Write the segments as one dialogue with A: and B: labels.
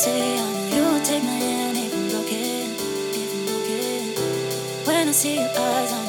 A: say I know you take my hand even broken. When I see your eyes,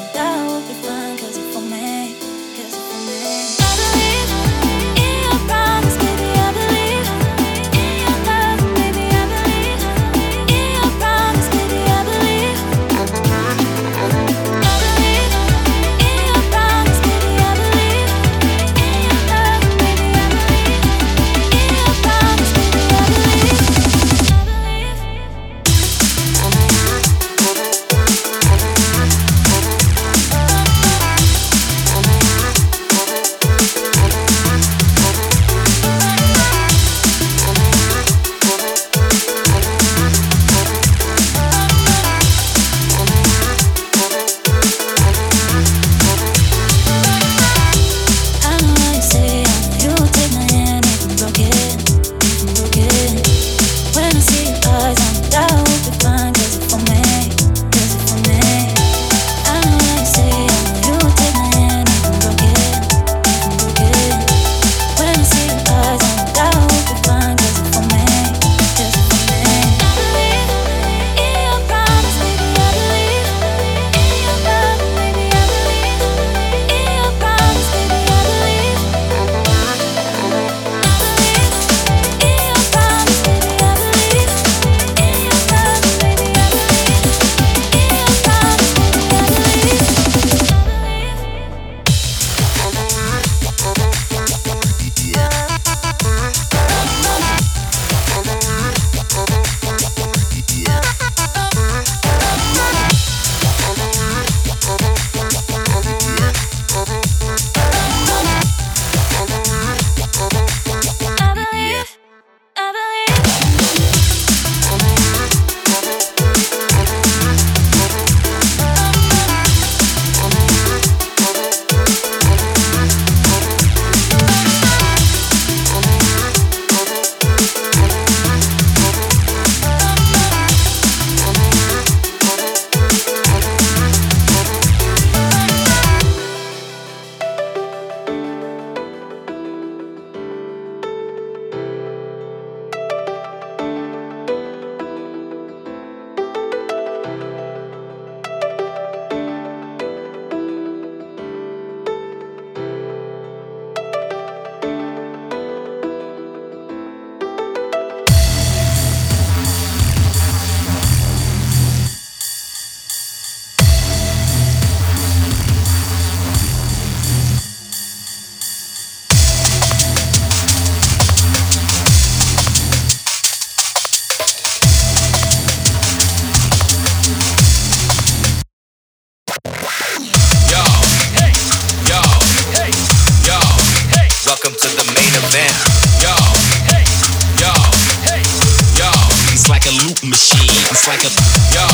A: It's
B: like a yo,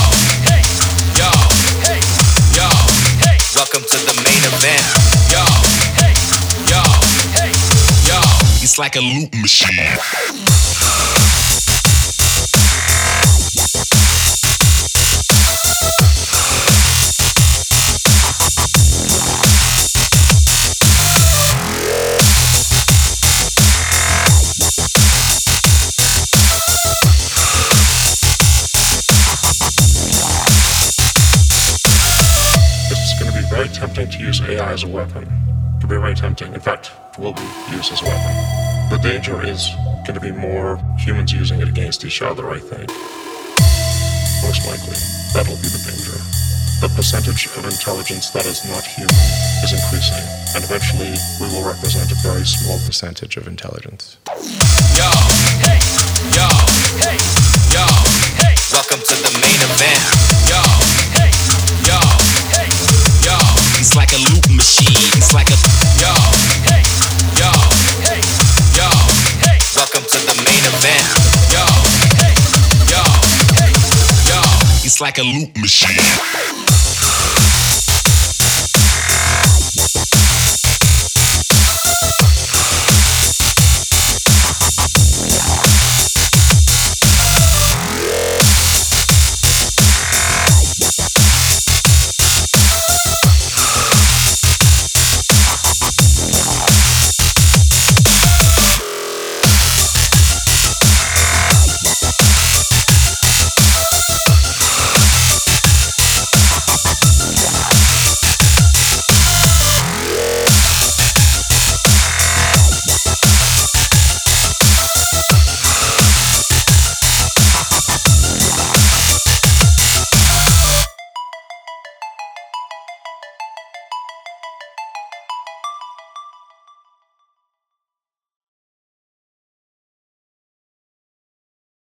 B: hey, yo, hey, yo, hey. Welcome to the main event. Yo, hey, yo, hey, yo. It's like a loop machine.
C: Will be used as a weapon. The danger is going to be more humans using it against each other, I think. Most likely. That'll be the danger. The percentage of intelligence that is not human is increasing, and eventually we will represent a very small percentage of intelligence.
B: Yo, hey, yo, hey, yo, hey. Welcome to the main event. Yo, hey, yo, hey, yo. It's like a loop machine. It's like a yo, hey, yo, hey, yo, hey. Welcome to the main event. Yo, hey, yo, hey, yo. It's like a loop machine.